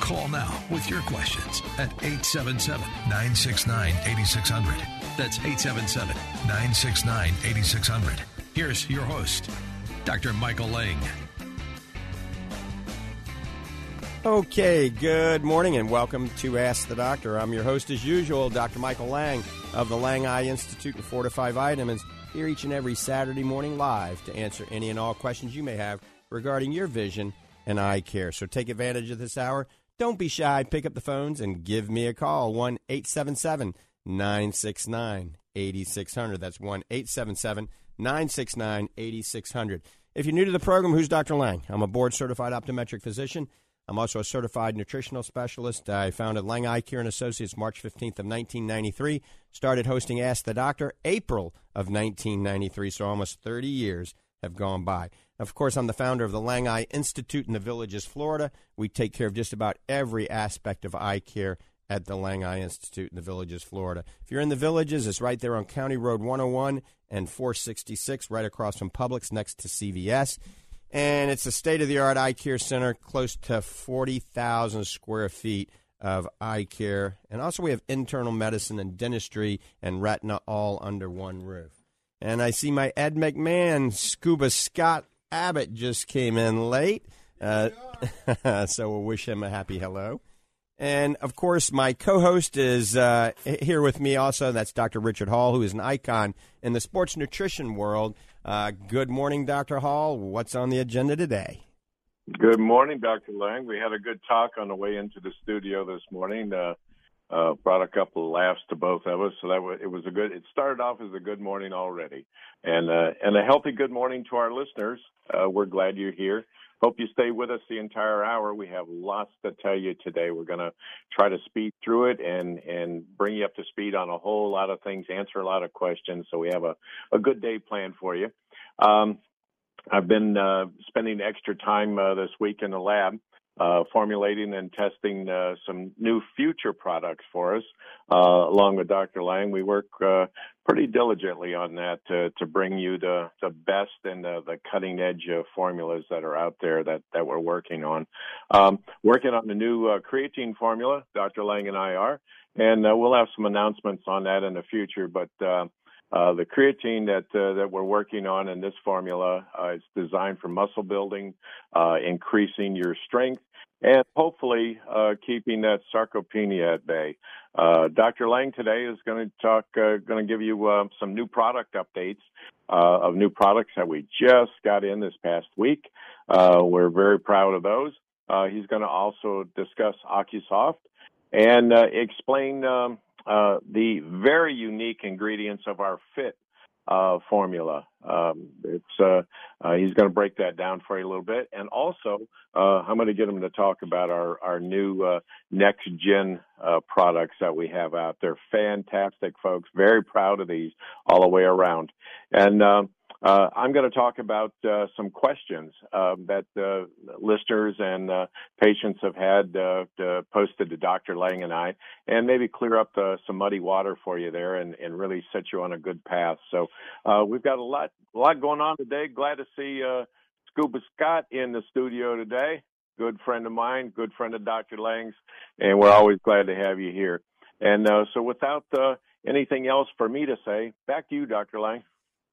Call now with your questions at 877 969 8600. That's 877 969 8600. Here's your host, Dr. Michael Lang. Okay, good morning and welcome to Ask the Doctor. I'm your host, as usual, Dr. Michael Lang of the Lang Eye Institute and Fortifeye Vitamins, here each and every Saturday morning live to answer any and all questions you may have regarding your vision and eye care. So take advantage of this hour. Don't be shy. Pick up the phones and give me a call 1 877 969 8600. That's 1 877 969 8600. If you're new to the program, who's Dr. Lang? I'm a board certified optometric physician. I'm also a certified nutritional specialist. I founded Lang Eye Care and Associates March 15th of 1993. Started hosting Ask the Doctor April of 1993, so almost 30 years have gone by. Of course, I'm the founder of the Lang Eye Institute in the Villages, Florida. We take care of just about every aspect of eye care at the Lang Eye Institute in the Villages, Florida. If you're in the Villages, it's right there on County Road 101 and 466, right across from Publix next to CVS and it's a state of the art eye care center, close to 40,000 square feet of eye care. And also, we have internal medicine and dentistry and retina all under one roof. And I see my Ed McMahon, Scuba Scott Abbott just came in late. Uh, so we'll wish him a happy hello. And of course, my co host is uh, here with me also. That's Dr. Richard Hall, who is an icon in the sports nutrition world. Uh, good morning, Dr. Hall. What's on the agenda today? Good morning, Dr. Lang. We had a good talk on the way into the studio this morning. Uh, uh, brought a couple of laughs to both of us, so that was, it was a good. It started off as a good morning already, and uh, and a healthy good morning to our listeners. Uh, we're glad you're here. Hope you stay with us the entire hour. We have lots to tell you today. We're going to try to speed through it and, and bring you up to speed on a whole lot of things, answer a lot of questions. So we have a, a good day planned for you. Um, I've been uh, spending extra time uh, this week in the lab uh, formulating and testing uh, some new future products for us. Uh, along with Dr. Lang, we work uh, pretty diligently on that to, to bring you the, the best and the, the cutting edge formulas that are out there that, that we're working on. Um, working on the new uh, creatine formula, Dr. Lang and I are, and we'll have some announcements on that in the future. But uh, the creatine that uh, that we're working on in this formula uh, is designed for muscle building, increasing your strength, and hopefully uh, keeping that sarcopenia at bay. Uh, Dr. Lang today is going to talk, uh, going to give you uh, some new product updates uh, of new products that we just got in this past week. Uh, we're very proud of those. he's going to also discuss OcuSoft and explain um, the very unique ingredients of our Fit uh, formula. Um, it's uh, uh, he's going to break that down for you a little bit, and also uh, I'm going to get him to talk about our our new uh, next gen uh, products that we have out there. Fantastic, folks! Very proud of these all the way around, and. Uh, I'm going to talk about uh, some questions uh, that listeners and uh, patients have had uh, posted to Dr. Lang and I, and maybe clear up the, some muddy water for you there and, and, really set you on a good path. So uh, we've got a lot, a lot going on today. Glad to see Scuba Scott in the studio today. Good friend of mine, good friend of Dr. Lang's, and we're always glad to have you here. And so, without anything else for me to say, back to you, Dr. Lang.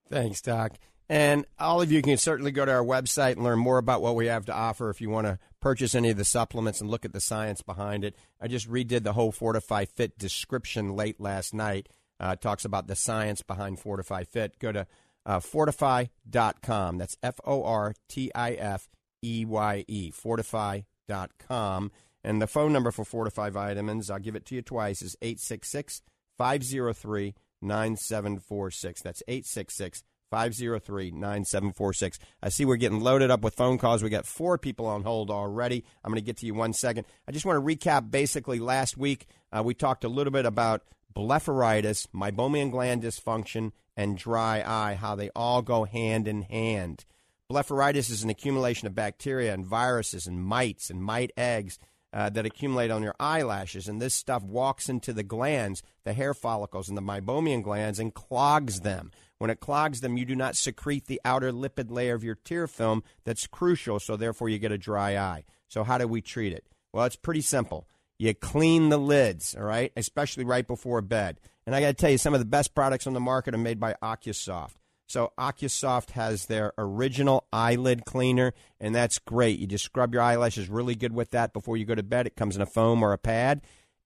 Thanks, Doc. And all of you can certainly go to our website and learn more about what we have to offer if you want to purchase any of the supplements and look at the science behind it. I just redid the whole Fortifeye Fit description late last night. Uh, talks about the science behind Fortifeye Fit. Go to uh, fortifeye.com. That's F O R T I F E Y E, fortifeye.com. And the phone number for Fortifeye Vitamins, I'll give it to you twice, is 866 503 9746. That's 866 503 9746. I see we're getting loaded up with phone calls. We got four people on hold already. I'm going to get to you one second. I just want to recap basically last week. Uh, we talked a little bit about blepharitis, meibomian gland dysfunction, and dry eye, how they all go hand in hand. Blepharitis is an accumulation of bacteria and viruses and mites and mite eggs uh, that accumulate on your eyelashes, and this stuff walks into the glands, the hair follicles, and the meibomian glands, and clogs them. When it clogs them, you do not secrete the outer lipid layer of your tear film that's crucial, so therefore you get a dry eye. So, how do we treat it? Well, it's pretty simple. You clean the lids, all right, especially right before bed. And I got to tell you, some of the best products on the market are made by OcuSoft. So OcuSoft has their original eyelid cleaner, and that's great. You just scrub your eyelashes really good with that before you go to bed. It comes in a foam or a pad,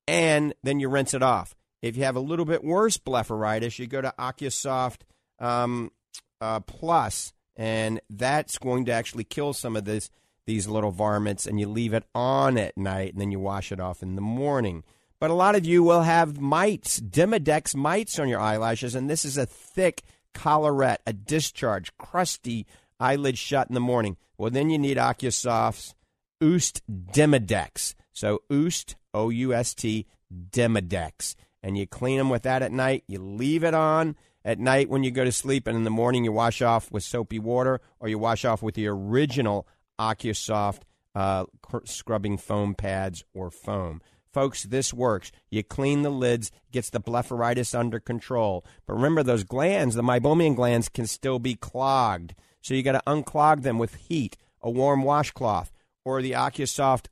and then you rinse it off. If you have a little bit worse blepharitis, you go to OcuSoft um, uh, Plus, and that's going to actually kill some of this these little varmints, and you leave it on at night, and then you wash it off in the morning. But a lot of you will have mites, Demodex mites on your eyelashes, and this is a thick collarette, a discharge, crusty eyelid shut in the morning. Well, then you need OcuSoft's Oust Demodex. So Oust, O U S T, Demodex. And you clean them with that at night. You leave it on at night when you go to sleep, and in the morning you wash off with soapy water or you wash off with the original OcuSoft uh, scrubbing foam pads or foam. Folks, this works. You clean the lids, gets the blepharitis under control. But remember, those glands, the meibomian glands, can still be clogged. So you got to unclog them with heat, a warm washcloth, or the OcuSoft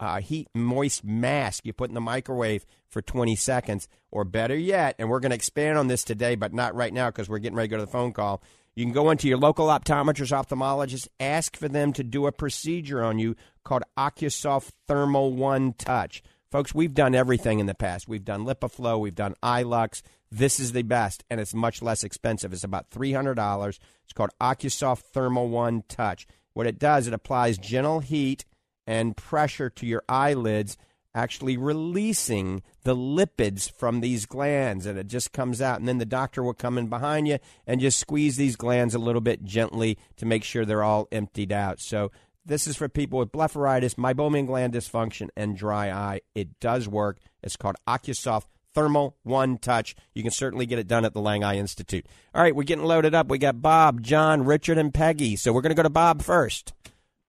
uh, heat moist mask you put in the microwave for 20 seconds. Or better yet, and we're going to expand on this today, but not right now because we're getting ready to go to the phone call. You can go into your local optometrist, ophthalmologist, ask for them to do a procedure on you called OcuSoft Thermal One Touch. Folks, we've done everything in the past. We've done LipiFlow, we've done iLux. This is the best, and it's much less expensive. It's about $300. It's called OcuSoft Thermal One Touch. What it does, it applies gentle heat and pressure to your eyelids, actually releasing the lipids from these glands, and it just comes out. And then the doctor will come in behind you and just squeeze these glands a little bit gently to make sure they're all emptied out. So this is for people with blepharitis, meibomian gland dysfunction, and dry eye. It does work. It's called OcuSoft Thermal One Touch. You can certainly get it done at the Lang Eye Institute. All right, we're getting loaded up. We got Bob, John, Richard, and Peggy. So we're going to go to Bob first.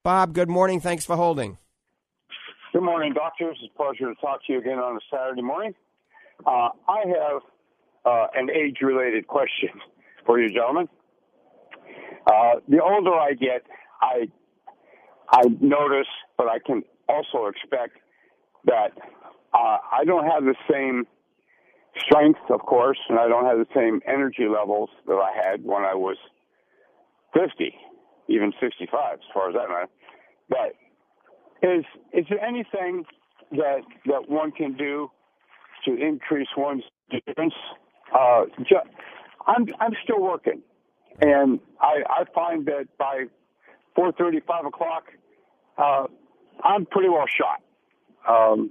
Bob, good morning. Thanks for holding. Good morning, doctors. It's a pleasure to talk to you again on a Saturday morning. Uh, I have uh, an age related question for you, gentlemen. Uh, the older I get, I I notice, but I can also expect that uh, I don't have the same strength, of course, and I don't have the same energy levels that I had when I was 50, even 65, as far as that matters. But is is there anything that that one can do to increase one's endurance? Uh, I'm I'm still working, and I I find that by 4:30, 5 o'clock, uh, I'm pretty well shot. Um,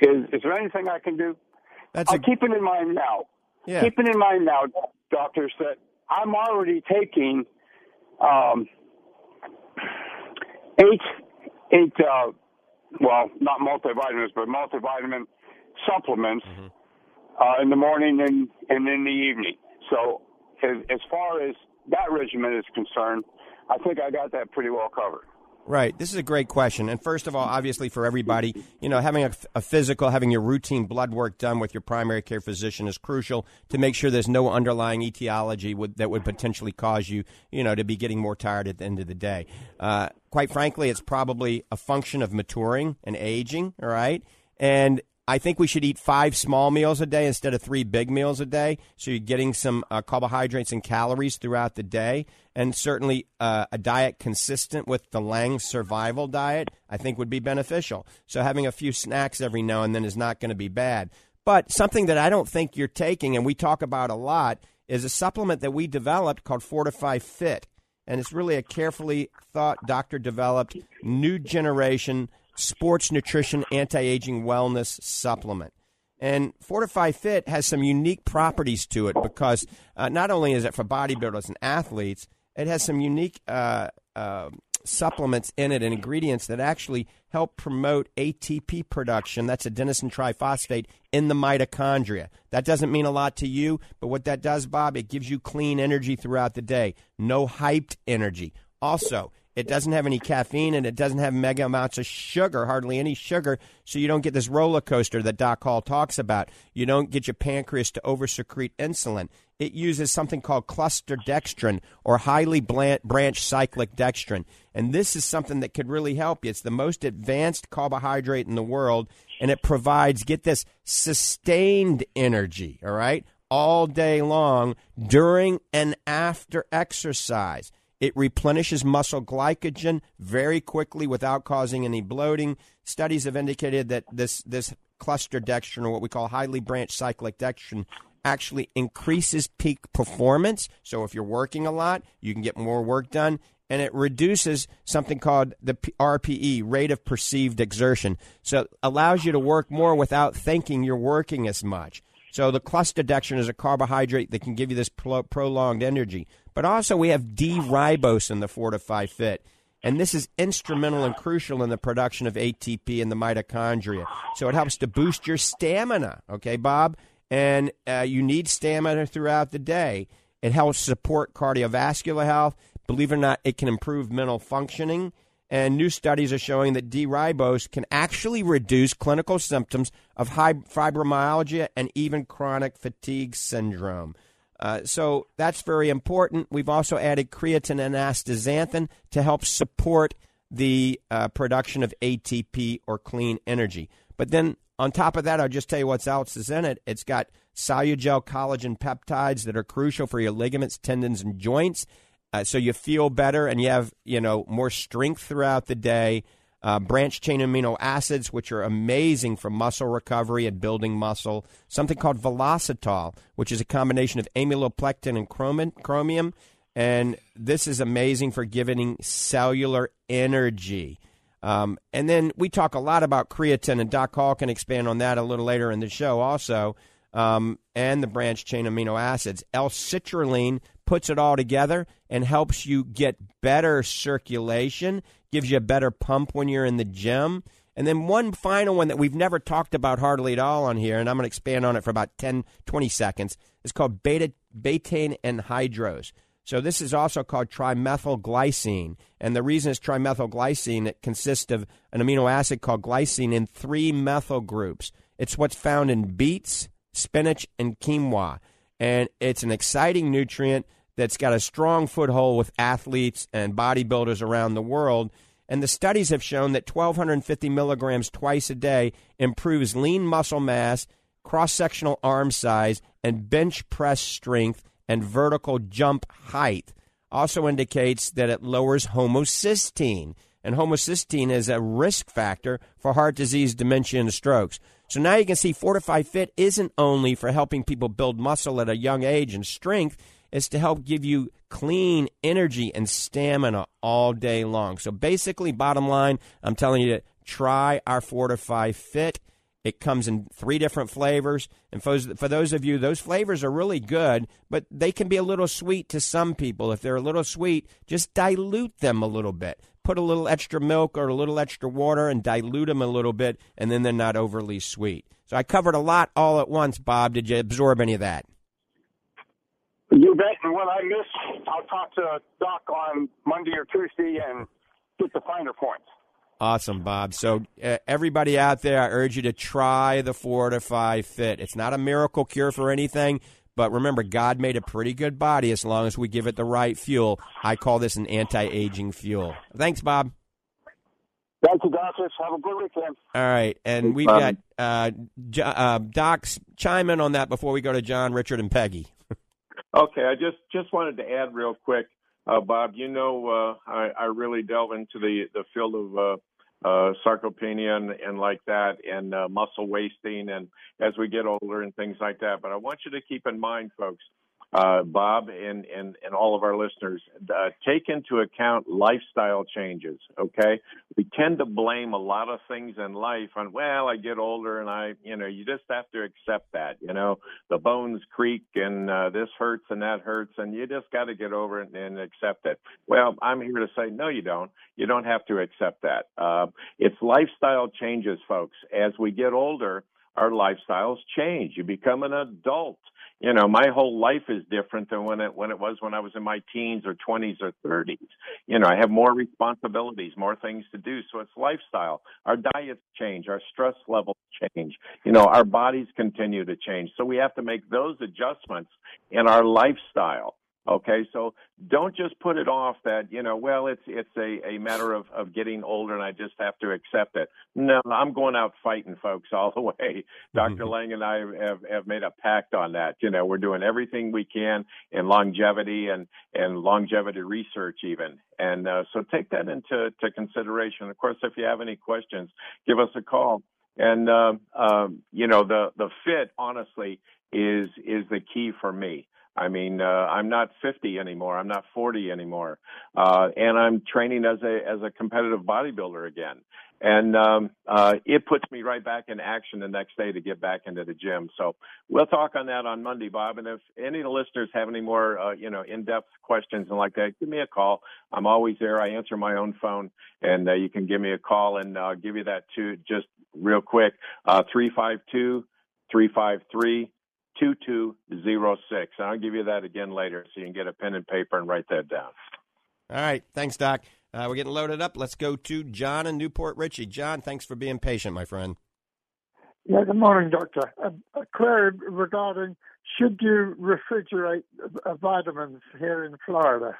is, is there anything I can do? That's I'm a... keeping in mind now. Yeah. Keeping in mind now, doctors, that I'm already taking um, eight, eight. Uh, well, not multivitamins, but multivitamin supplements mm-hmm. uh, in the morning and and in the evening. So, as, as far as that regimen is concerned, I think I got that pretty well covered. Right. This is a great question. And first of all, obviously for everybody, you know, having a, a, physical, having your routine blood work done with your primary care physician is crucial to make sure there's no underlying etiology would, that would potentially cause you, you know, to be getting more tired at the end of the day. Uh, quite frankly, it's probably a function of maturing and aging, all right? And I think we should eat five small meals a day instead of three big meals a day. So you're getting some uh, carbohydrates and calories throughout the day. And certainly uh, a diet consistent with the Lang survival diet, I think would be beneficial. So having a few snacks every now and then is not going to be bad. But something that I don't think you're taking, and we talk about a lot, is a supplement that we developed called Fortifeye Fit. And it's really a carefully thought, doctor developed, new generation sports nutrition anti aging wellness supplement. And Fortifeye Fit has some unique properties to it because uh, not only is it for bodybuilders and athletes, it has some unique uh, uh, supplements in it and ingredients that actually help promote ATP production. That's adenosine triphosphate in the mitochondria. That doesn't mean a lot to you, but what that does, Bob, it gives you clean energy throughout the day. No hyped energy. Also, it doesn't have any caffeine and it doesn't have mega amounts of sugar, hardly any sugar, so you don't get this roller coaster that Doc Hall talks about. You don't get your pancreas to oversecrete insulin. It uses something called cluster dextrin or highly branched cyclic dextrin. And this is something that could really help you. It's the most advanced carbohydrate in the world, and it provides, get this, sustained energy, all right, all day long during and after exercise. It replenishes muscle glycogen very quickly without causing any bloating. Studies have indicated that this, this cluster dextrin, or what we call highly branched cyclic dextrin, actually increases peak performance. So if you're working a lot, you can get more work done. And it reduces something called the RPE, rate of perceived exertion. So it allows you to work more without thinking you're working as much. So the cluster dextrin is a carbohydrate that can give you this pro- prolonged energy. But also, we have D ribose in the Fortifeye Fit. And this is instrumental and crucial in the production of ATP in the mitochondria. So it helps to boost your stamina, okay, Bob? And uh, you need stamina throughout the day. It helps support cardiovascular health. Believe it or not, it can improve mental functioning. And new studies are showing that D ribose can actually reduce clinical symptoms of fibromyalgia and even chronic fatigue syndrome. Uh, so that's very important. We've also added creatine and astaxanthin to help support the uh, production of ATP or clean energy. But then on top of that, I'll just tell you what else is in it. It's got Solugel collagen peptides that are crucial for your ligaments, tendons, and joints. Uh, so you feel better and you have you know more strength throughout the day uh, branch chain amino acids, which are amazing for muscle recovery and building muscle. Something called Velositol, which is a combination of amylopectin and chromium. And this is amazing for giving cellular energy. Um, and then we talk a lot about creatine, and Doc Hall can expand on that a little later in the show also, um, and the branch chain amino acids. L-citrulline puts it all together and helps you get better circulation gives you a better pump when you're in the gym. And then one final one that we've never talked about hardly at all on here, and I'm going to expand on it for about 10, 20 seconds, is called beta, betaine anhydrous. So this is also called trimethylglycine. And the reason it's trimethylglycine, it consists of an amino acid called glycine in three methyl groups. It's what's found in beets, spinach, and quinoa. And it's an exciting nutrient that's got a strong foothold with athletes and bodybuilders around the world. And the studies have shown that 1,250 milligrams twice a day improves lean muscle mass, cross sectional arm size, and bench press strength and vertical jump height. Also indicates that it lowers homocysteine. And homocysteine is a risk factor for heart disease, dementia, and strokes. So now you can see Fortifeye Fit isn't only for helping people build muscle at a young age and strength, it's to help give you clean energy and stamina all day long. So basically, bottom line, I'm telling you to try our Fortifeye Fit. It comes in three different flavors. And for, those of you, those flavors are really good, but they can be a little sweet to some people. If they're a little sweet, just dilute them a little bit. Put a little extra milk or a little extra water and dilute them a little bit, and then they're not overly sweet. So I covered a lot all at once, Bob. Did you absorb any of that? You bet. And what I miss, I'll talk to Doc on Monday or Tuesday and get the finer points. Awesome, Bob. So, uh, everybody out there, I urge you to try the Fortifeye Fit. It's not a miracle cure for anything, but remember, God made a pretty good body as long as we give it the right fuel. I call this an anti aging fuel. Thanks, Bob. Thank you, doctors. Have a good weekend. All right, and we've Um, got uh, J- uh, Docs chime in on that before we go to John, Richard, and Peggy. Okay, I just just wanted to add real quick, uh, Bob. You know, uh, I, I really delve into the the field of uh, sarcopenia and, and like that, and uh, muscle wasting, and as we get older and things like that. But I want you to keep in mind, folks, uh, Bob, and and and all of our listeners, uh, take into account lifestyle changes. Okay, we tend to blame a lot of things in life on well, I get older, and I, you know, you just have to accept that. You know, the bones creak and uh, this hurts and that hurts and you just got to get over it and accept it. Well, I'm here to say no, you don't. You don't have to accept that. Uh, it's lifestyle changes, folks. As we get older, our lifestyles change. You become an adult. You know, my whole life is different than when it when it was when I was in my teens or 20s or 30s. You know, I have more responsibilities, more things to do. So it's lifestyle. Our diets change, our stress levels change. You know, our bodies continue to change. So we have to make those adjustments in our lifestyle. Okay, so don't just put it off that you know, well, it's it's a, a matter of, of getting older and I just have to accept it. No, I'm going out fighting, folks, all the way. Dr. Lang and I have, have made a pact on that. You know, we're doing everything we can in longevity and and longevity research even. And uh, so take that into to consideration. Of course, if you have any questions, give us a call. And uh, um, you know, the the fit, honestly, is is the key for me. I mean, uh, I'm not 50 anymore. I'm not 40 anymore, uh, and I'm training as a as a competitive bodybuilder again. And um, uh, it puts me right back in action the next day to get back into the gym. So we'll talk on that on Monday, Bob. And if any of the listeners have any more, uh, you know, in-depth questions and like that, give me a call. I'm always there. I answer my own phone, and uh, you can give me a call, and I'll give you that too. Just real quick, uh, three five two three five three. 2206. And I'll give you that again later so you can get a pen and paper and write that down. All right, thanks, Doc. Uh, we're getting loaded up. Let's go to John in New Port Richey. John, thanks for being patient, my friend. Yeah, good morning, Doctor. Uh, a query regarding should you refrigerate uh, vitamins here in Florida?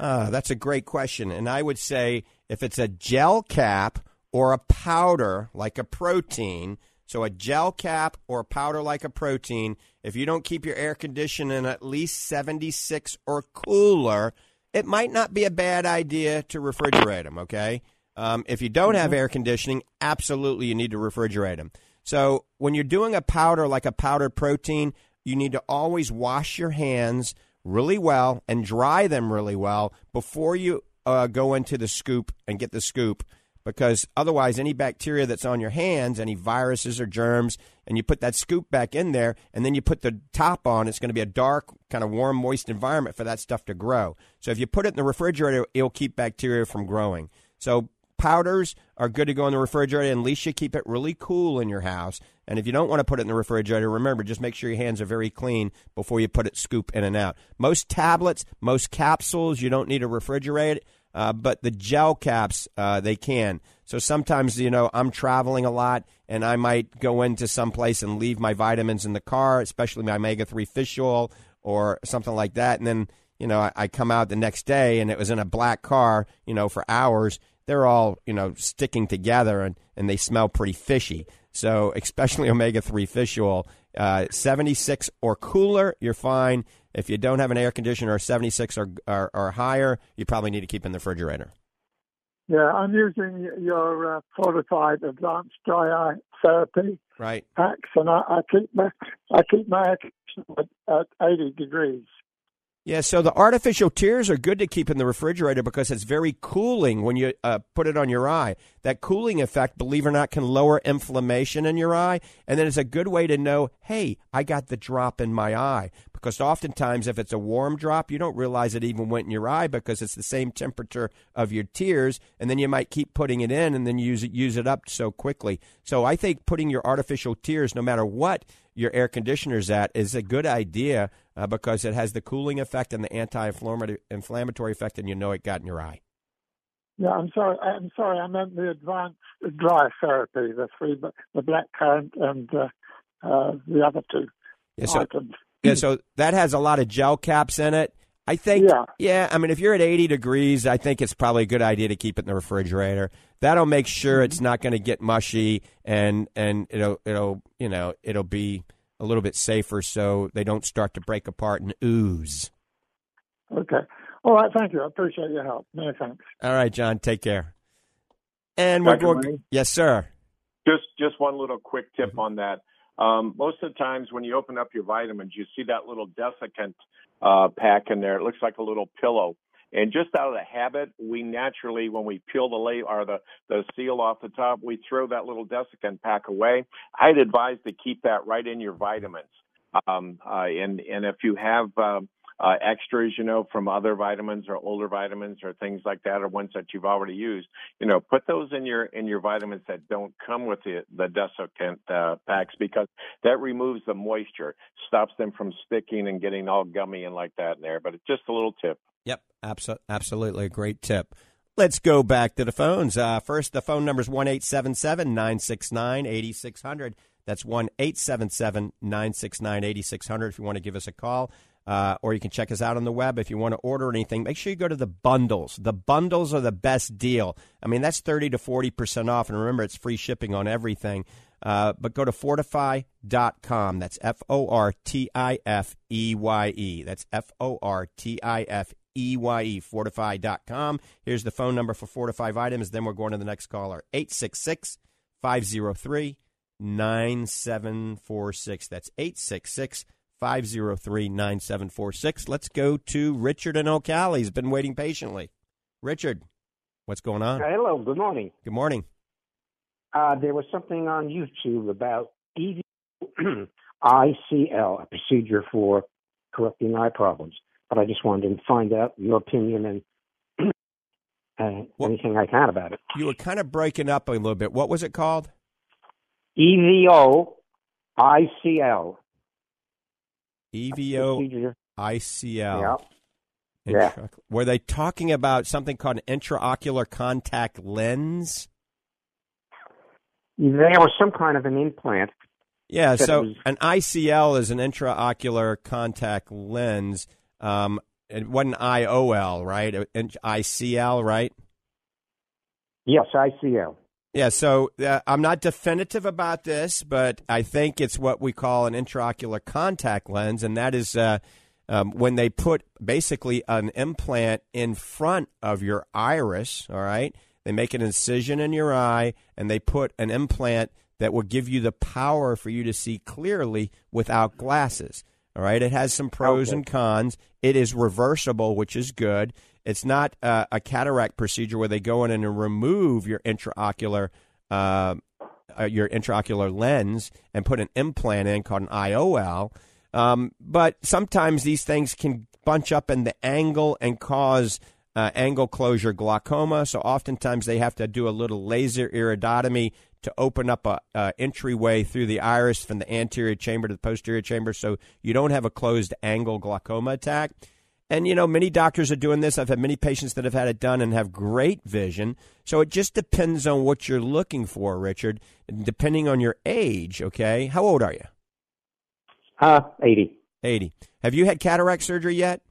Uh, that's a great question. And I would say if it's a gel cap or a powder like a protein, so a gel cap or a powder like a protein, if you don't keep your air conditioning at least 76 or cooler, it might not be a bad idea to refrigerate them, okay? Um, if you don't have air conditioning, absolutely you need to refrigerate them. So when you're doing a powder like a powdered protein, you need to always wash your hands really well and dry them really well before you uh, go into the scoop and get the scoop because otherwise any bacteria that's on your hands any viruses or germs and you put that scoop back in there and then you put the top on it's going to be a dark kind of warm moist environment for that stuff to grow. So if you put it in the refrigerator it'll keep bacteria from growing. So powders are good to go in the refrigerator at least you keep it really cool in your house. And if you don't want to put it in the refrigerator remember just make sure your hands are very clean before you put it scoop in and out. Most tablets most capsules you don't need to refrigerate. it uh, but the gel caps uh, they can. So sometimes you know I'm traveling a lot, and I might go into some place and leave my vitamins in the car, especially my omega three fish oil or something like that, and then you know I, I come out the next day and it was in a black car, you know, for hours. They're all you know sticking together and and they smell pretty fishy. So especially omega three fish oil, uh, 76 or cooler, you're fine. If you don't have an air conditioner or 76 or, or, or higher, you probably need to keep in the refrigerator. Yeah, I'm using your uh, fortified advanced dry eye therapy Right. packs, and I, I keep my I keep my air at, at 80 degrees. Yeah, so the artificial tears are good to keep in the refrigerator because it's very cooling when you uh, put it on your eye. That cooling effect, believe it or not, can lower inflammation in your eye. And then it's a good way to know, hey, I got the drop in my eye. Because oftentimes, if it's a warm drop, you don't realize it even went in your eye because it's the same temperature of your tears. And then you might keep putting it in and then use it, use it up so quickly. So I think putting your artificial tears, no matter what your air conditioner's at, is a good idea uh, because it has the cooling effect and the anti-inflammatory effect, and you know it got in your eye. Yeah, I'm sorry. I'm sorry. I meant the advanced dry therapy, the three, the black currant and uh, uh, the other two Yeah, so, items. yeah, so that has a lot of gel caps in it. I think, Yeah. yeah. I mean, if you're at 80 degrees, I think it's probably a good idea to keep it in the refrigerator. That'll make sure it's not going to get mushy, and and it'll it'll you know it'll be a little bit safer, so they don't start to break apart and ooze. Okay. All right. Thank you. I appreciate your help. Many thanks. All right, John, take care. And we're going. Yes, sir. Just just one little quick tip Mm-hmm. on that. Um, most of the times when you open up your vitamins, you see that little desiccant uh, pack in there. It looks like a little pillow. And just out of the habit, we naturally, when we peel the or the, the seal off the top, we throw that little desiccant pack away. I'd advise to keep that right in your vitamins. Um, uh, and and if you have um, uh, extras, you know, from other vitamins or older vitamins or things like that, or ones that you've already used, you know, put those in your in your vitamins that don't come with the the desiccant uh, packs because that removes the moisture, stops them from sticking and getting all gummy and like that in there. But it's just a little tip. Yep, abso- absolutely a great tip. Let's go back to the phones. Uh, first, the phone number is one eight seven seven nine six nine eighty six hundred. That's one eight seven seven nine six nine eighty six hundred. If you want to give us a call, uh, or you can check us out on the web. If you want to order anything, make sure you go to the bundles. The bundles are the best deal. I mean, that's thirty to forty percent off, and remember, it's free shipping on everything. Uh, but go to fortifeye.com. That's F O R T I F E Y E. That's F O R T I F E Y E. Fortifeye.com. Here's the phone number for Fortifeye Vitamins. Then we're going to the next caller 866 503 9746. That's 866 503 9746. Let's go to Richard in Ocala. He's been waiting patiently. Richard, what's going on? Hello, good morning. Good morning. Uh, there was something on YouTube about EV ICL, a procedure for correcting eye problems. But I just wanted to find out your opinion and uh, Well- anything I can about it. You were kind of breaking up a little bit. What was it called? EVO ICL EVO. ICL. Yeah. Yeah. Were they talking about something called an intraocular contact lens? There was some kind of an implant. Yeah, so was- an ICL is an intraocular contact lens. Um, it wasn't IOL, right? ICL, right? Yes, ICL. Yeah, so uh, I'm not definitive about this, but I think it's what we call an intraocular contact lens, and that is uh, um, when they put basically an implant in front of your iris, all right? They make an incision in your eye, and they put an implant that will give you the power for you to see clearly without glasses. All right, it has some pros Okay. and cons. It is reversible, which is good. It's not uh, a cataract procedure where they go in and remove your intraocular uh, uh, your intraocular lens and put an implant in called an IOL. Um, but sometimes these things can bunch up in the angle and cause uh, angle closure glaucoma. So oftentimes they have to do a little laser iridotomy to open up a, a entryway through the iris from the anterior chamber to the posterior chamber, so you don't have a closed angle glaucoma attack. And you know, many doctors are doing this. I've had many patients that have had it done and have great vision. So it just depends on what you're looking for, Richard, depending on your age. Okay, how old are you? Uh, 80. 80. Have you had cataract surgery yet?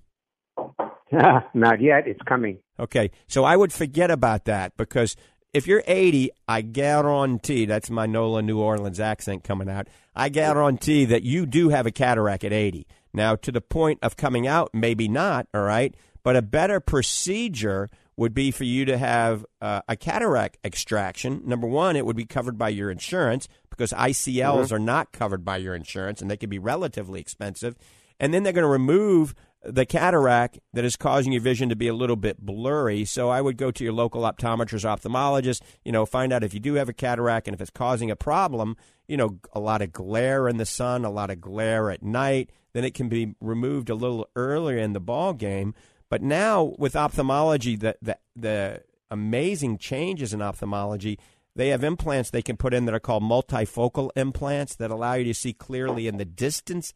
Not yet. It's coming. Okay, so I would forget about that because if you're 80, I guarantee that's my NOLA New Orleans accent coming out. I guarantee that you do have a cataract at 80. Now, to the point of coming out, maybe not, all right, but a better procedure would be for you to have uh, a cataract extraction. Number one, it would be covered by your insurance because ICLs are not covered by your insurance and they can be relatively expensive. And then they're going to remove the cataract that is causing your vision to be a little bit blurry. So I would go to your local optometrist ophthalmologist, you know, find out if you do have a cataract and if it's causing a problem, you know, a lot of glare in the sun, a lot of glare at night, then it can be removed a little earlier in the ball game. But now with ophthalmology, the the, the amazing changes in ophthalmology, they have implants they can put in that are called multifocal implants that allow you to see clearly in the distance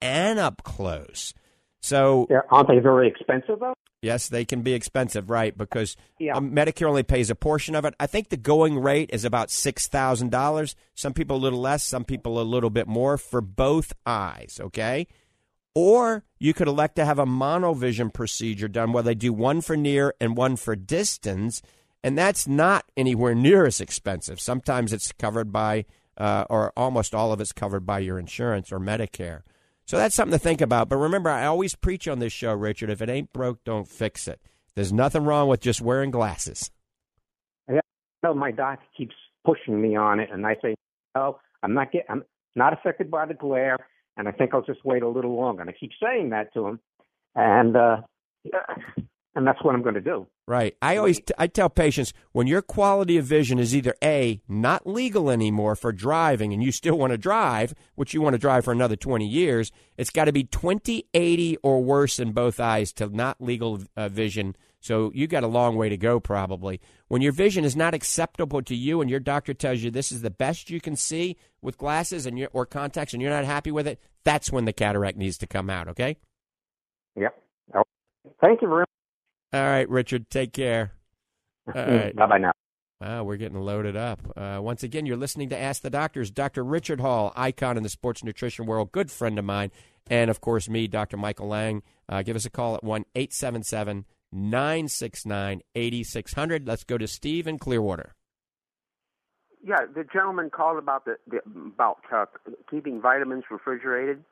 and up close. So Yeah, aren't they very expensive though? yes, they can be expensive, right? Because Yeah. um, Medicare only pays a portion of it. I think the going rate is about six thousand dollars. Some people a little less, some people a little bit more for both eyes. Okay, Or you could elect to have a monovision procedure done where they do one for near and one for distance, and that's not anywhere near as expensive. Sometimes it's covered by, uh, or almost all of it's covered by your insurance or Medicare. So that's something to think about. But remember, I always preach on this show, Richard if it ain't broke, don't fix it. There's nothing wrong with just wearing glasses. Yeah, no, my doc keeps pushing me on it, and I say, "Oh, I'm not get, I'm not affected by the glare, and I think I'll just wait a little longer." And I keep saying that to him, and uh, and that's what I'm going to do. Right. I always t- I tell patients when your quality of vision is either a not legal anymore for driving and you still want to drive, which you want to drive for another 20 years, it's got to be 20/80 or worse in both eyes to not legal uh, vision. So you got a long way to go probably. When your vision is not acceptable to you and your doctor tells you this is the best you can see with glasses and your, or contacts and you're not happy with it, that's when the cataract needs to come out, okay? Yep. Thank you very much. All right, Richard. Take care. All right. Bye bye now. Wow, we're getting loaded up. Uh, once again, you're listening to Ask the Doctors. Dr. Richard Hall, icon in the sports nutrition world, good friend of mine, and of course, me, Dr. Michael Lang. Uh, give us a call at 1 877 969 8600. Let's go to Steve in Clearwater. Yeah, the gentleman called about the, the about uh, keeping vitamins refrigerated.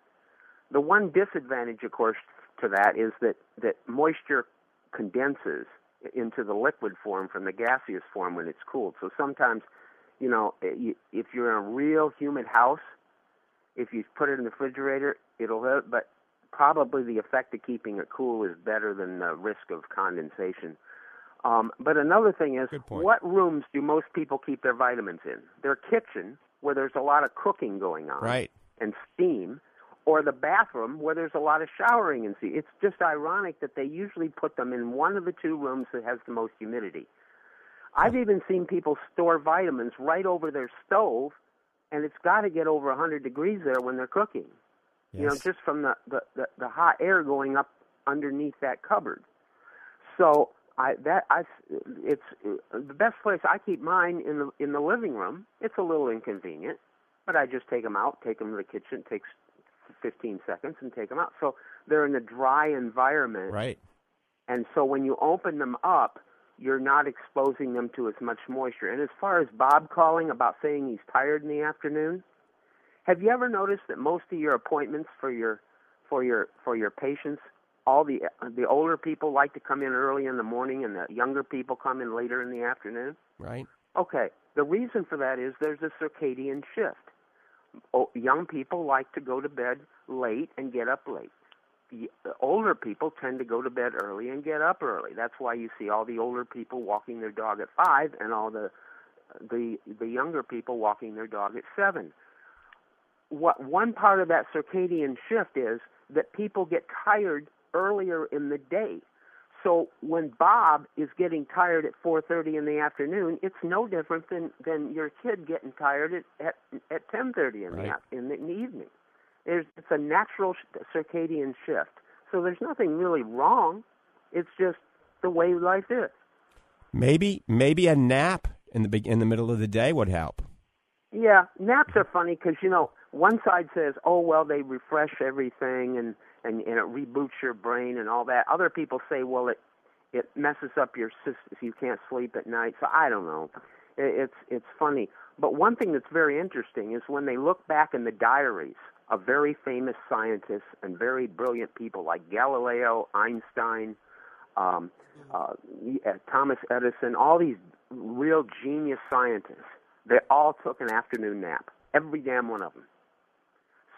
The one disadvantage, of course, to that is that that moisture condenses into the liquid form from the gaseous form when it's cooled. So sometimes, you know, if you're in a real humid house, if you put it in the refrigerator, it'll hurt, but probably the effect of keeping it cool is better than the risk of condensation. Um, but another thing is, what rooms do most people keep their vitamins in? Their kitchen, where there's a lot of cooking going on, right, and steam, or the bathroom where there's a lot of showering and see. It's just ironic that they usually put them in one of the two rooms that has the most humidity. I've even seen people store vitamins right over their stove, and it's got to get over 100 degrees there when they're cooking. Yes. You know, just from the, the, the, the hot air going up underneath that cupboard. So I that I it's the best place I keep mine in the in the living room. It's a little inconvenient, but I just take them out, take them to the kitchen. It takes 15 seconds and take them out. So they're in a dry environment. Right. And so when you open them up, you're not exposing them to as much moisture. And as far as Bob calling about saying he's tired in the afternoon, have you ever noticed that most of your appointments for your for your for your patients, all the the older people like to come in early in the morning and the younger people come in later in the afternoon? Right. Okay. The reason for that is there's a circadian shift young people like to go to bed late and get up late. The older people tend to go to bed early and get up early. That's why you see all the older people walking their dog at five, and all the the the younger people walking their dog at seven. What one part of that circadian shift is that people get tired earlier in the day. So when Bob is getting tired at 4:30 in the afternoon, it's no different than than your kid getting tired at at, at 10:30 in right. the in the, in the evening. There's it's a natural circadian shift. So there's nothing really wrong. It's just the way life is. Maybe maybe a nap in the in the middle of the day would help. Yeah, naps are funny because you know one side says, "Oh well, they refresh everything and and, and it reboots your brain and all that." Other people say, "Well, it it messes up your system. if You can't sleep at night." So I don't know. It, it's it's funny. But one thing that's very interesting is when they look back in the diaries of very famous scientists and very brilliant people like Galileo, Einstein, um, uh, Thomas Edison, all these real genius scientists. They all took an afternoon nap. Every damn one of them.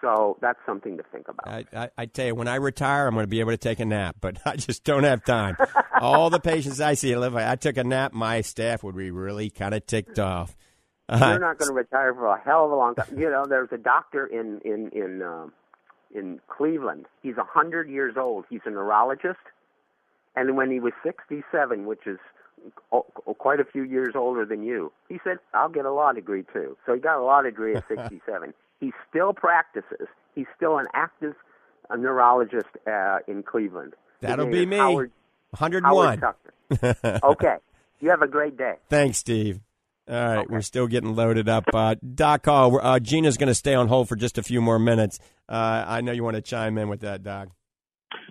So that's something to think about. I, I, I, tell you, when I retire, I'm going to be able to take a nap, but I just don't have time. All the patients I see, live. I took a nap, my staff would be really kind of ticked off. Uh, You're not going to retire for a hell of a long time. You know, there's a doctor in in in um, in Cleveland. He's a hundred years old. He's a neurologist, and when he was 67, which is quite a few years older than you. He said, I'll get a law degree too. So he got a law degree at 67. He still practices. He's still an active a neurologist uh, in Cleveland. That'll be me. Howard, 101. Howard okay. You have a great day. Thanks, Steve. All right, we're still getting loaded up. Uh, Doc Hall, uh, Gina's going to stay on hold for just a few more minutes. Uh, I know you want to chime in with that, Doc.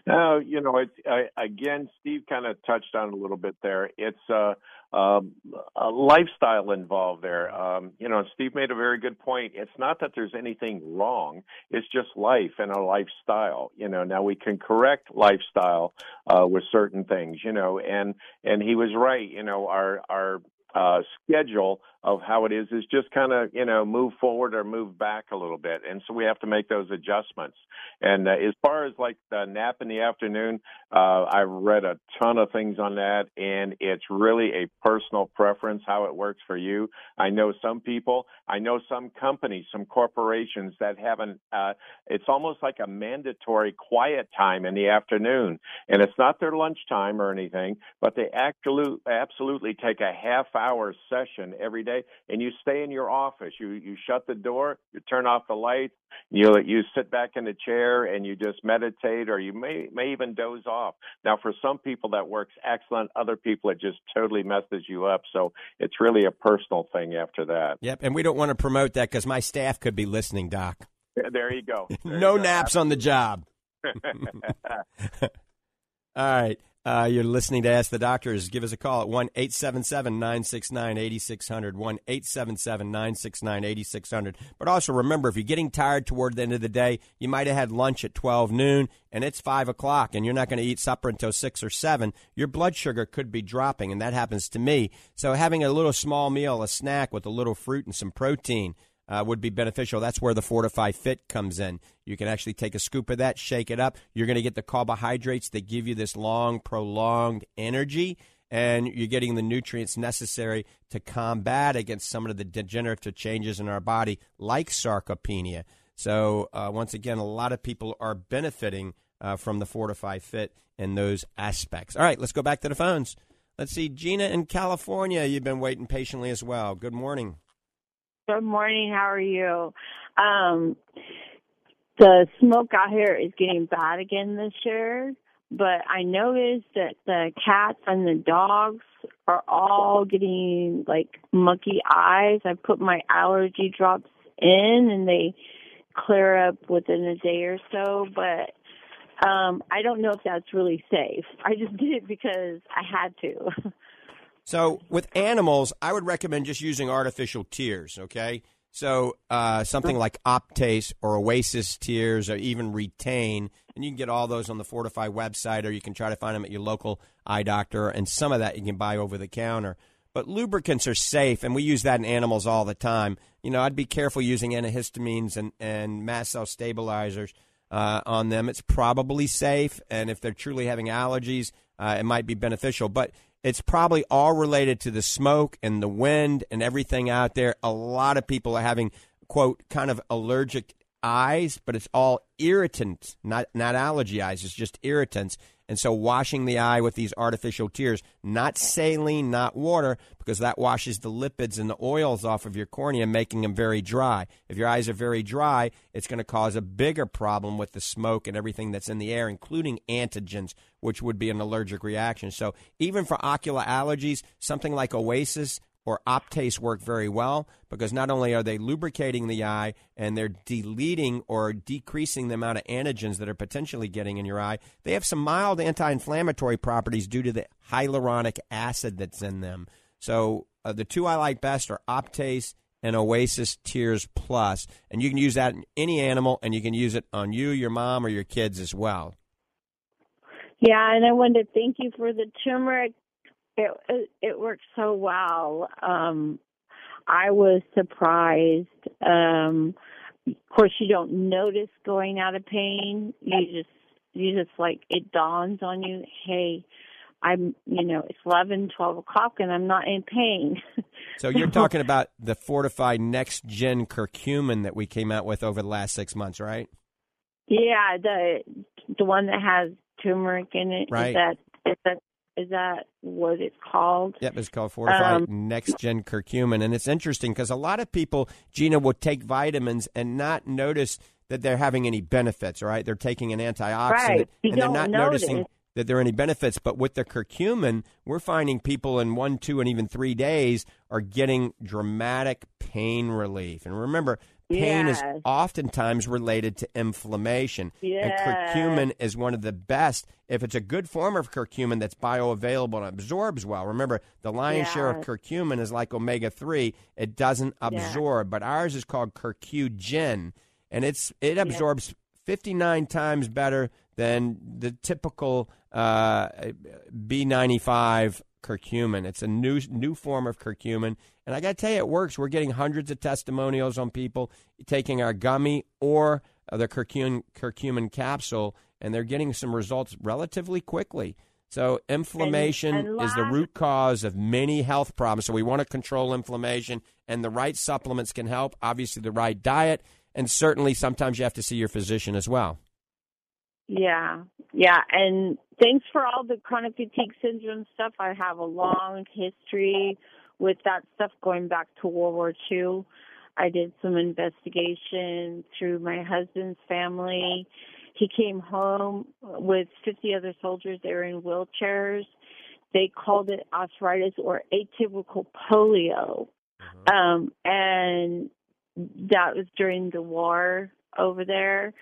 No, you know, it's I, again, Steve kind of touched on a little bit there. It's uh, um, a lifestyle involved there. Um, you know, Steve made a very good point. It's not that there's anything wrong; it's just life and a lifestyle. You know, now we can correct lifestyle uh, with certain things. You know, and and he was right. You know, our our uh, schedule of how it is is just kind of you know move forward or move back a little bit, and so we have to make those adjustments. And uh, as far as like the nap in the afternoon, uh, I've read a ton of things on that, and it's really a personal preference how it works for you. I know some people, I know some companies, some corporations that haven't. Uh, it's almost like a mandatory quiet time in the afternoon, and it's not their lunchtime or anything, but they actually absolutely take a half hour session every day and you stay in your office. You you shut the door, you turn off the lights, you you sit back in the chair and you just meditate or you may may even doze off. Now for some people that works excellent, other people it just totally messes you up. So it's really a personal thing after that. Yep, and we don't want to promote that cuz my staff could be listening, doc. There you go. There no you go. naps on the job. All right. Uh, you're listening to Ask the Doctors. Give us a call at 1 877 969 8600. 1 877 969 8600. But also remember, if you're getting tired toward the end of the day, you might have had lunch at 12 noon and it's 5 o'clock and you're not going to eat supper until 6 or 7. Your blood sugar could be dropping, and that happens to me. So having a little small meal, a snack with a little fruit and some protein, uh, would be beneficial. That's where the Fortifeye Fit comes in. You can actually take a scoop of that, shake it up. You're going to get the carbohydrates that give you this long, prolonged energy, and you're getting the nutrients necessary to combat against some of the degenerative changes in our body, like sarcopenia. So, uh, once again, a lot of people are benefiting uh, from the Fortifeye Fit in those aspects. All right, let's go back to the phones. Let's see, Gina in California, you've been waiting patiently as well. Good morning. Good morning. How are you? Um, the smoke out here is getting bad again this year, but I noticed that the cats and the dogs are all getting like monkey eyes. I put my allergy drops in and they clear up within a day or so, but um I don't know if that's really safe. I just did it because I had to. So with animals, I would recommend just using artificial tears. Okay, so uh, something like Optase or Oasis tears, or even Retaine, and you can get all those on the Fortifeye website, or you can try to find them at your local eye doctor. And some of that you can buy over the counter. But lubricants are safe, and we use that in animals all the time. You know, I'd be careful using antihistamines and, and mast cell stabilizers uh, on them. It's probably safe, and if they're truly having allergies, uh, it might be beneficial. But it's probably all related to the smoke and the wind and everything out there. A lot of people are having, quote, kind of allergic eyes, but it's all irritants, not not allergy eyes. It's just irritants. And so washing the eye with these artificial tears, not saline, not water, because that washes the lipids and the oils off of your cornea, making them very dry. If your eyes are very dry, it's going to cause a bigger problem with the smoke and everything that's in the air, including antigens, which would be an allergic reaction. So even for ocular allergies, something like Oasis or Optase work very well because not only are they lubricating the eye and they're deleting or decreasing the amount of antigens that are potentially getting in your eye, they have some mild anti inflammatory properties due to the hyaluronic acid that's in them. So uh, the two I like best are Optase and Oasis Tears Plus, and you can use that in any animal, and you can use it on you, your mom, or your kids as well. Yeah, and I wanted to thank you for the turmeric. It it, it worked so well. Um, I was surprised. Um, of course, you don't notice going out of pain. You just you just like it dawns on you. Hey, I'm you know it's eleven, twelve o'clock, and I'm not in pain. So you're talking about the fortified next gen curcumin that we came out with over the last six months, right? yeah, the the one that has turmeric in it. Right. that is that is that what it's called? Yep, it's called Fortified Um, Next Gen Curcumin. And it's interesting because a lot of people, Gina, will take vitamins and not notice that they're having any benefits, all right? They're taking an antioxidant Right. And they're not notice. noticing that there are any benefits. But with the curcumin, we're finding people in one, two, and even three days are getting dramatic pain relief. And remember, pain Yes. is oftentimes related to inflammation. Yes. And curcumin is one of the best. If it's a good form of curcumin that's bioavailable and absorbs well, remember the lion's share of curcumin is like omega three. It doesn't absorb, but ours is called curcugen, and it's it absorbs fifty nine times better than the typical uh, B ninety five curcumin. It's a new new form of curcumin, and I got to tell you, it works. We're getting hundreds of testimonials on people taking our gummy or uh, the curcumin curcumin capsule, and they're getting some results relatively quickly. So inflammation and is the root cause of many health problems. So we want to control inflammation, and the right supplements can help. Obviously, the right diet, and certainly sometimes you have to see your physician as well. Yeah, yeah, and thanks for all the chronic fatigue syndrome stuff. I have a long history with that stuff going back to World War II. I did some investigation through my husband's family. He came home with 50 other soldiers. They were in wheelchairs. They called it arthritis or atypical polio. Um, and that was during the war over there.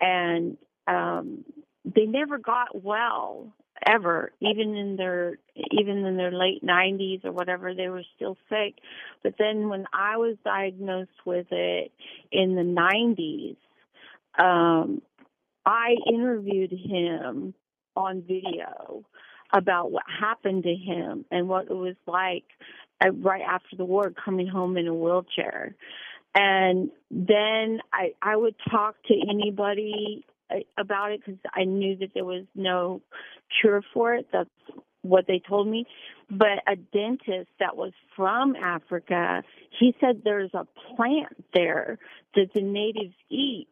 And um, they never got well ever even in their even in their late 90s or whatever they were still sick. But then when i was diagnosed with it in the 90s um i interviewed him on video about what happened to him and what it was like right after the war coming home in a wheelchair. And then i i would talk to anybody about it because I knew that there was no cure for it. That's what they told me. But a dentist that was from Africa, he said there's a plant there that the natives eat.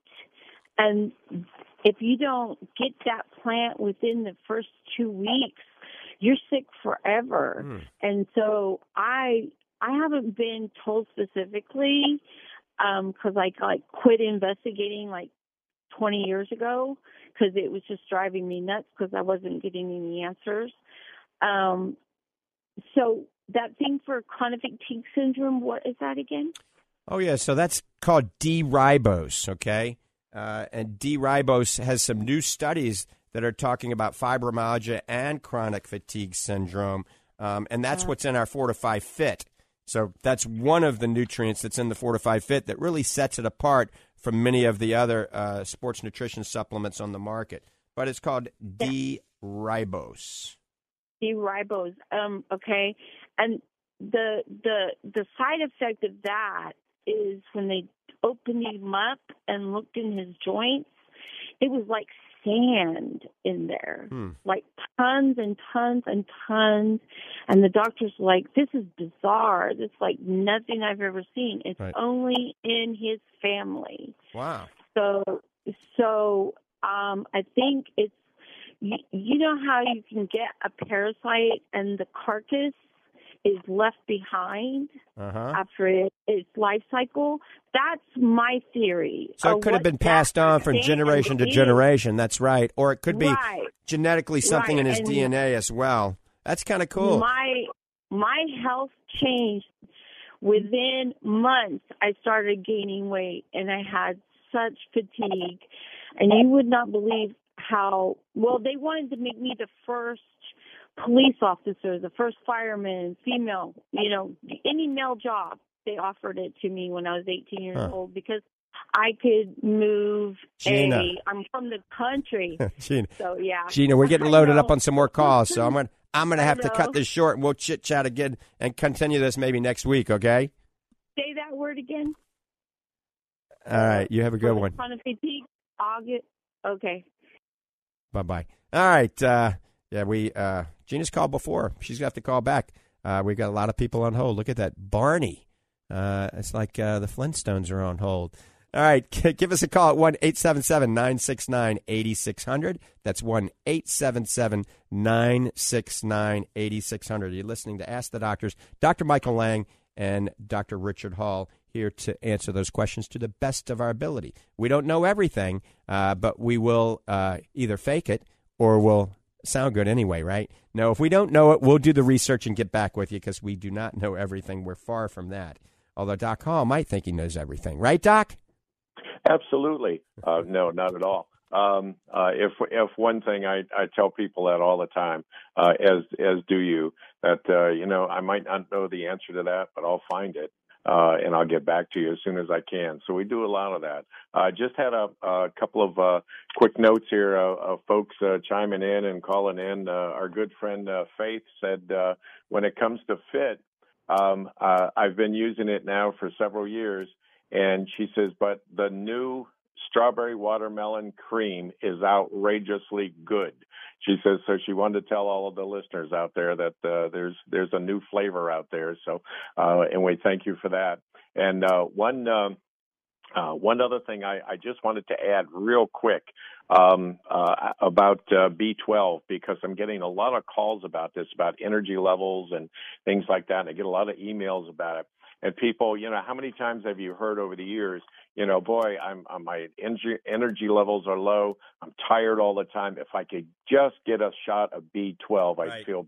And if you don't get that plant within the first two weeks, you're sick forever. Hmm. And so I I haven't been told specifically um, because I like quit investigating like 20 years ago because it was just driving me nuts because I wasn't getting any answers. Um, so that thing for chronic fatigue syndrome, what is that again? Oh yeah, so that's called D-ribose, okay? Uh, and D-ribose has some new studies that are talking about fibromyalgia and chronic fatigue syndrome, um, and that's what's in our Fortifeye Fit. So that's one of the nutrients that's in the Fortifeye Fit that really sets it apart from many of the other uh, sports nutrition supplements on the market. But it's called D-ribose. D-ribose. Um, okay, and the the the side effect of that is when they opened him up and looked in his joints, it was like sand in there, Hmm. like tons and tons and tons. And the doctor's like, "This is bizarre. This is like nothing I've ever seen. It's Right. only in his family." Wow. So, so um, I think it's you, you know how you can get a parasite and the carcass is left behind Uh-huh. after it, its life cycle. That's my theory. So it could have been passed on from generation to generation. That's right. Or it could be Right. genetically something Right, in his and- DNA as well. That's kind of cool. My my health changed within months. I started gaining weight and I had such fatigue, and you would not believe how well they wanted to make me the first police officer, the first fireman, female. You know, any male job. They offered it to me when I was 18 years Huh. old because I could move. Gina. A, I'm from the country, Gina. so yeah. Gina, we're getting loaded up on some more calls, so I'm gonna I'm gonna have to cut this short, and we'll chit chat again and continue this maybe next week. Okay? Say that word again. All right. You have a good one. August. Okay. Bye bye. All right. Uh, yeah, we uh, Gina's called before. She's have to call back. Uh, we've got a lot of people on hold. Look at that, Barney. Uh, it's like uh, the Flintstones are on hold. All right, give us a call at one eight seven seven nine six nine eighty six hundred. That's one eight seven seven nine six nine eighty six hundred. You're listening to Ask the Doctors, Dr. Michael Lang and Dr. Richard Hall here to answer those questions to the best of our ability. We don't know everything, uh, but we will uh, either fake it or we'll sound good anyway, right? No, if we don't know it, we'll do the research and get back with you because we do not know everything. We're far from that. Although Doc Hall might think he knows everything, right, Doc? Absolutely. Uh, no, not at all. Um, uh, if if one thing I, I tell people that all the time, uh, as as do you, that uh, you know I might not know the answer to that, but I'll find it. Uh, and I'll get back to you as soon as I can. So we do a lot of that. I uh, just had a, a couple of uh, quick notes here uh, of folks uh, chiming in and calling in. Uh, our good friend Faith said, when it comes to fit, um, I've been using it now for several years, and she says, but the new strawberry watermelon cream is outrageously good. She says so. She wanted to tell all of the listeners out there that uh, there's there's a new flavor out there. So, uh, and we thank you for that. And uh, one. Um, uh, one other thing I, I, just wanted to add real quick um, uh, about uh, B12 because I'm getting a lot of calls about this, about energy levels and things like that. And I get a lot of emails about it. And people, you know, how many times have you heard over the years, you know, boy, I'm, I'm my energy, energy levels are low. I'm tired all the time. If I could just get a shot of B12, I'd feel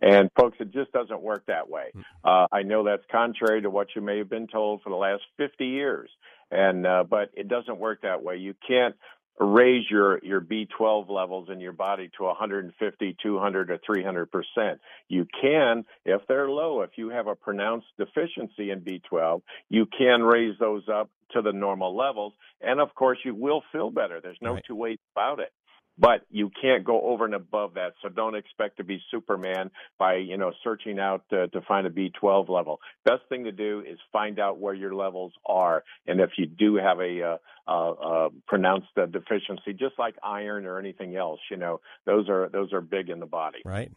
and folks, it just doesn't work that way. Hmm. Uh, I know that's contrary to what you may have been told for the last 50 years, and uh, but it doesn't work that way. You can't raise your your B12 levels in your body to 150, 200, or 300 percent. You can, if they're low, if you have a pronounced deficiency in B12, you can raise those up to the normal levels, and of course, you will feel better. There's no right. two ways about it but you can't go over and above that. So don't expect to be Superman by you know searching out to, to find a B12 level. Best thing to do is find out where your levels are, and if you do have a, a, a pronounced uh, deficiency, just like iron or anything else, you know those are those are big in the body. Right.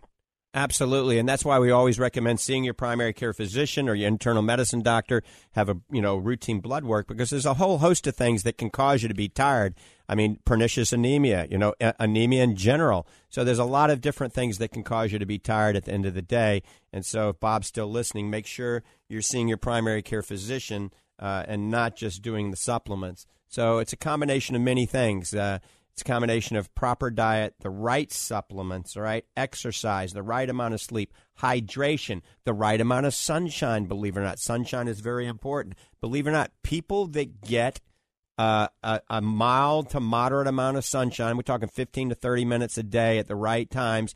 Absolutely, and that's why we always recommend seeing your primary care physician or your internal medicine doctor. Have a you know routine blood work because there's a whole host of things that can cause you to be tired. I mean, pernicious anemia, you know, anemia in general. So there's a lot of different things that can cause you to be tired at the end of the day. And so if Bob's still listening, make sure you're seeing your primary care physician uh, and not just doing the supplements. So it's a combination of many things. Uh, it's a combination of proper diet, the right supplements, all right, exercise, the right amount of sleep, hydration, the right amount of sunshine. Believe it or not, sunshine is very important. Believe it or not, people that get uh, a, a mild to moderate amount of sunshine, we're talking 15 to 30 minutes a day at the right times,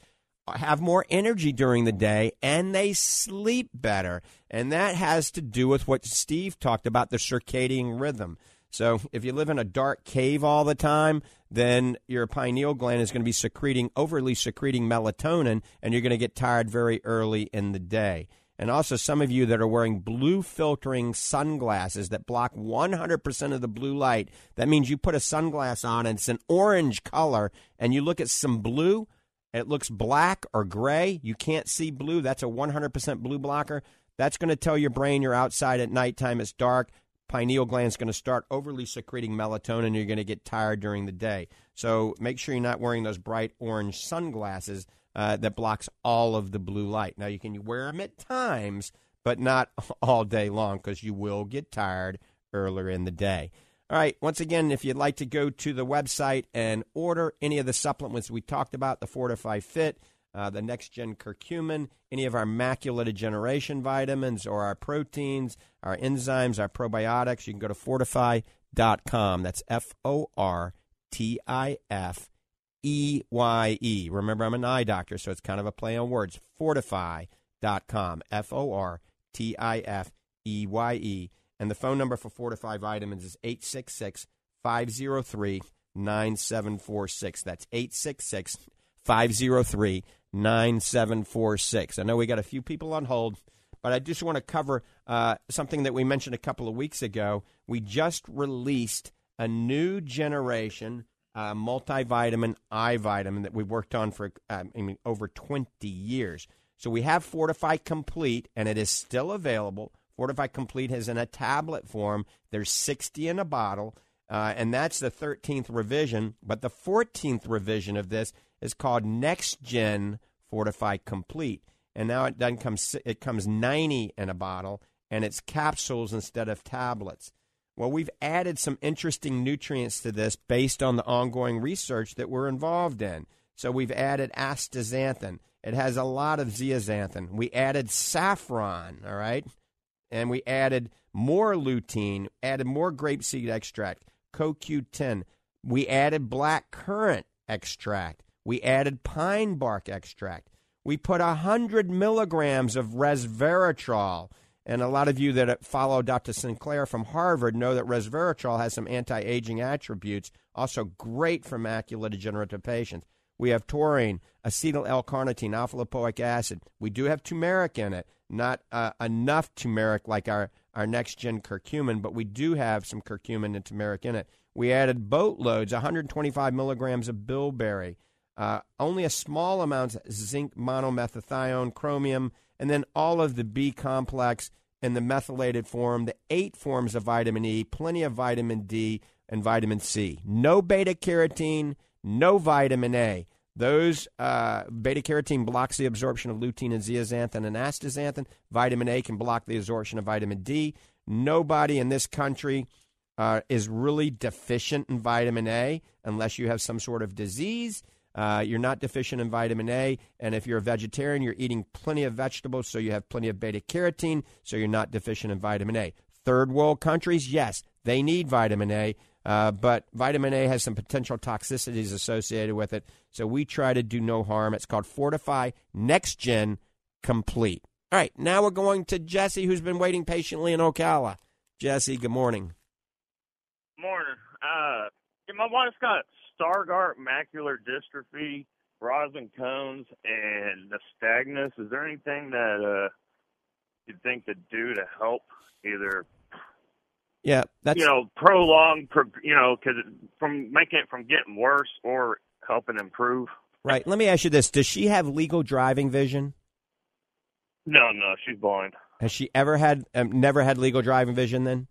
have more energy during the day and they sleep better. And that has to do with what Steve talked about the circadian rhythm. So if you live in a dark cave all the time, then your pineal gland is going to be secreting, overly secreting melatonin, and you're going to get tired very early in the day. And also, some of you that are wearing blue filtering sunglasses that block 100% of the blue light. That means you put a sunglass on and it's an orange color, and you look at some blue, it looks black or gray. You can't see blue. That's a 100% blue blocker. That's going to tell your brain you're outside at nighttime, it's dark pineal gland is going to start overly secreting melatonin. You're going to get tired during the day. So make sure you're not wearing those bright orange sunglasses uh, that blocks all of the blue light. Now you can wear them at times, but not all day long because you will get tired earlier in the day. All right. Once again, if you'd like to go to the website and order any of the supplements we talked about, the Fortifeye Fit, uh, the next gen curcumin, any of our macular degeneration vitamins or our proteins, our enzymes, our probiotics, you can go to fortifeye.com. That's F O R T I F E Y E. Remember, I'm an eye doctor, so it's kind of a play on words. Fortifeye.com. F O R T I F E Y E. And the phone number for Fortifeye Vitamins is 866 503 9746. That's 866 503 9746. I know we got a few people on hold, but I just want to cover uh, something that we mentioned a couple of weeks ago. We just released a new generation uh, multivitamin, eye vitamin that we've worked on for uh, I mean, over 20 years. So we have Fortifeye Complete, and it is still available. Fortifeye Complete is in a tablet form. There's 60 in a bottle, uh, and that's the 13th revision. But the 14th revision of this is called Next Gen Fortifeye Complete, and now it doesn't come. It comes 90 in a bottle, and it's capsules instead of tablets. Well, we've added some interesting nutrients to this based on the ongoing research that we're involved in. So we've added astaxanthin. It has a lot of zeaxanthin. We added saffron, all right? And we added more lutein, added more grapeseed extract, CoQ10. We added black currant extract. We added pine bark extract. We put 100 milligrams of resveratrol. And a lot of you that follow Dr. Sinclair from Harvard know that resveratrol has some anti aging attributes, also great for macular degenerative patients. We have taurine, acetyl L carnitine, alpha lipoic acid. We do have turmeric in it, not uh, enough turmeric like our, our next gen curcumin, but we do have some curcumin and turmeric in it. We added boatloads, 125 milligrams of bilberry, uh, only a small amount of zinc monomethionine, chromium, and then all of the B complex in the methylated form, the eight forms of vitamin E, plenty of vitamin D and vitamin C. No beta carotene, no vitamin A. Those uh, beta carotene blocks the absorption of lutein and zeaxanthin and astaxanthin. Vitamin A can block the absorption of vitamin D. Nobody in this country uh, is really deficient in vitamin A unless you have some sort of disease. Uh, you're not deficient in vitamin A, and if you're a vegetarian, you're eating plenty of vegetables, so you have plenty of beta carotene, so you're not deficient in vitamin A. Third world countries, yes, they need vitamin A, uh, but vitamin A has some potential toxicities associated with it, so we try to do no harm. It's called Fortifeye Next Gen Complete. All right, now we're going to Jesse, who's been waiting patiently in Ocala. Jesse, good morning. Morning. Uh, my wife's got Stargardt macular dystrophy, Roslin cones, and nystagmus. Is there anything that uh, you'd think to do to help either? Yeah, that's you know prolong, pro, you know, because from making it from getting worse or helping improve. Right. Let me ask you this: Does she have legal driving vision? No, no, she's blind. Has she ever had, um, never had legal driving vision? Then.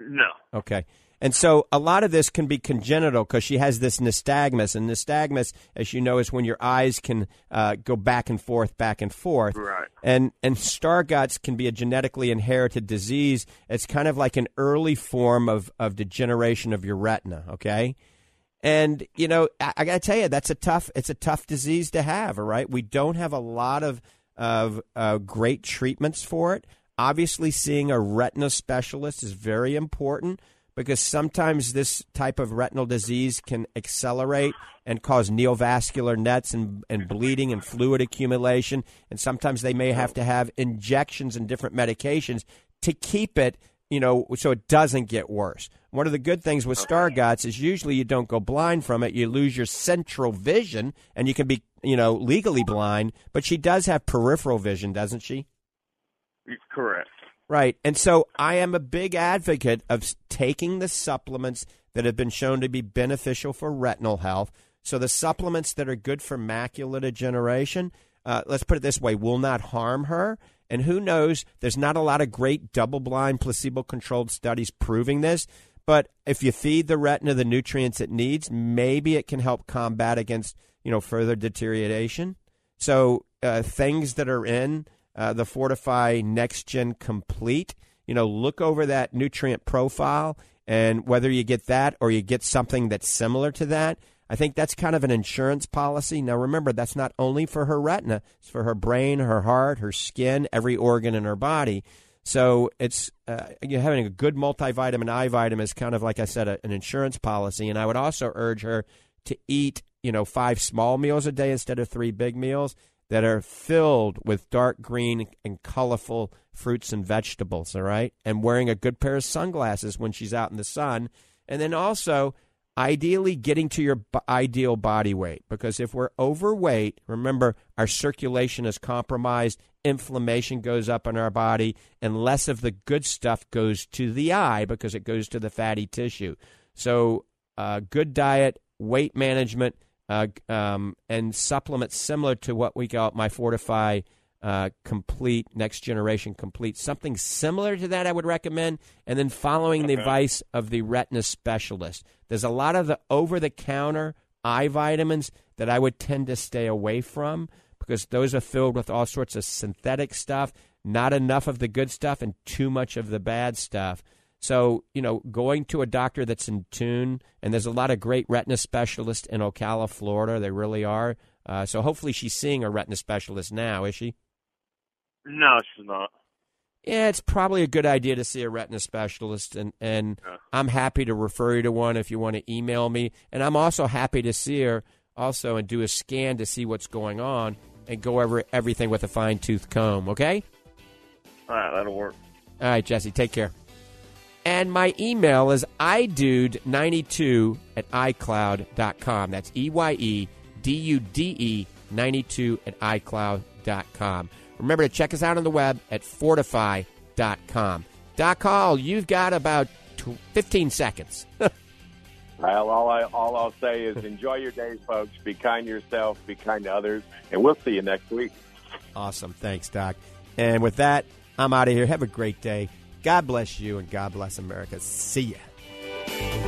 No. Okay. And so a lot of this can be congenital because she has this nystagmus. And nystagmus, as you know, is when your eyes can uh, go back and forth, back and forth. Right. And, and Stargardt's can be a genetically inherited disease. It's kind of like an early form of, of degeneration of your retina, okay? And, you know, I, I got to tell you, that's a tough, it's a tough disease to have, all right? We don't have a lot of, of uh, great treatments for it. Obviously, seeing a retina specialist is very important because sometimes this type of retinal disease can accelerate and cause neovascular nets and, and bleeding and fluid accumulation. And sometimes they may have to have injections and different medications to keep it, you know, so it doesn't get worse. One of the good things with Stargardt's is usually you don't go blind from it. You lose your central vision and you can be, you know, legally blind, but she does have peripheral vision, doesn't she? Correct. Right. And so I am a big advocate of taking the supplements that have been shown to be beneficial for retinal health. So the supplements that are good for macular degeneration, uh, let's put it this way, will not harm her. And who knows, there's not a lot of great double blind, placebo controlled studies proving this. But if you feed the retina the nutrients it needs, maybe it can help combat against you know further deterioration. So uh, things that are in uh, the Fortifeye Next Gen Complete. You know, look over that nutrient profile, and whether you get that or you get something that's similar to that, I think that's kind of an insurance policy. Now, remember, that's not only for her retina; it's for her brain, her heart, her skin, every organ in her body. So it's uh, you're having a good multivitamin, eye vitamin is kind of like I said, a, an insurance policy. And I would also urge her to eat, you know, five small meals a day instead of three big meals that are filled with dark green and colorful fruits and vegetables, all right? And wearing a good pair of sunglasses when she's out in the sun. And then also, ideally, getting to your b- ideal body weight. Because if we're overweight, remember, our circulation is compromised, inflammation goes up in our body, and less of the good stuff goes to the eye because it goes to the fatty tissue. So, uh, good diet, weight management uh, um, and supplements similar to what we call my Fortifeye uh, Complete Next Generation Complete. Something similar to that, I would recommend. And then following okay. the advice of the retina specialist. There's a lot of the over the counter eye vitamins that I would tend to stay away from because those are filled with all sorts of synthetic stuff, not enough of the good stuff, and too much of the bad stuff. So, you know, going to a doctor that's in tune, and there's a lot of great retina specialists in Ocala, Florida. They really are. Uh, so hopefully she's seeing a retina specialist now, is she? No, she's not. Yeah, it's probably a good idea to see a retina specialist, and, and Yeah. I'm happy to refer you to one if you want to email me. And I'm also happy to see her also and do a scan to see what's going on and go over everything with a fine tooth comb, okay? All right, that'll work. All right, Jesse, take care. And my email is eyedude92 at iCloud.com. That's E Y E D U D E 92 at iCloud.com. Remember to check us out on the web at fortifeye.com. Doc Hall, you've got about tw 15 seconds. Well, all I all I'll say is enjoy your days, folks. Be kind to yourself. Be kind to others, and we'll see you next week. awesome. Thanks, Doc. And with that, I'm out of here. Have a great day. God bless you and God bless America. See ya.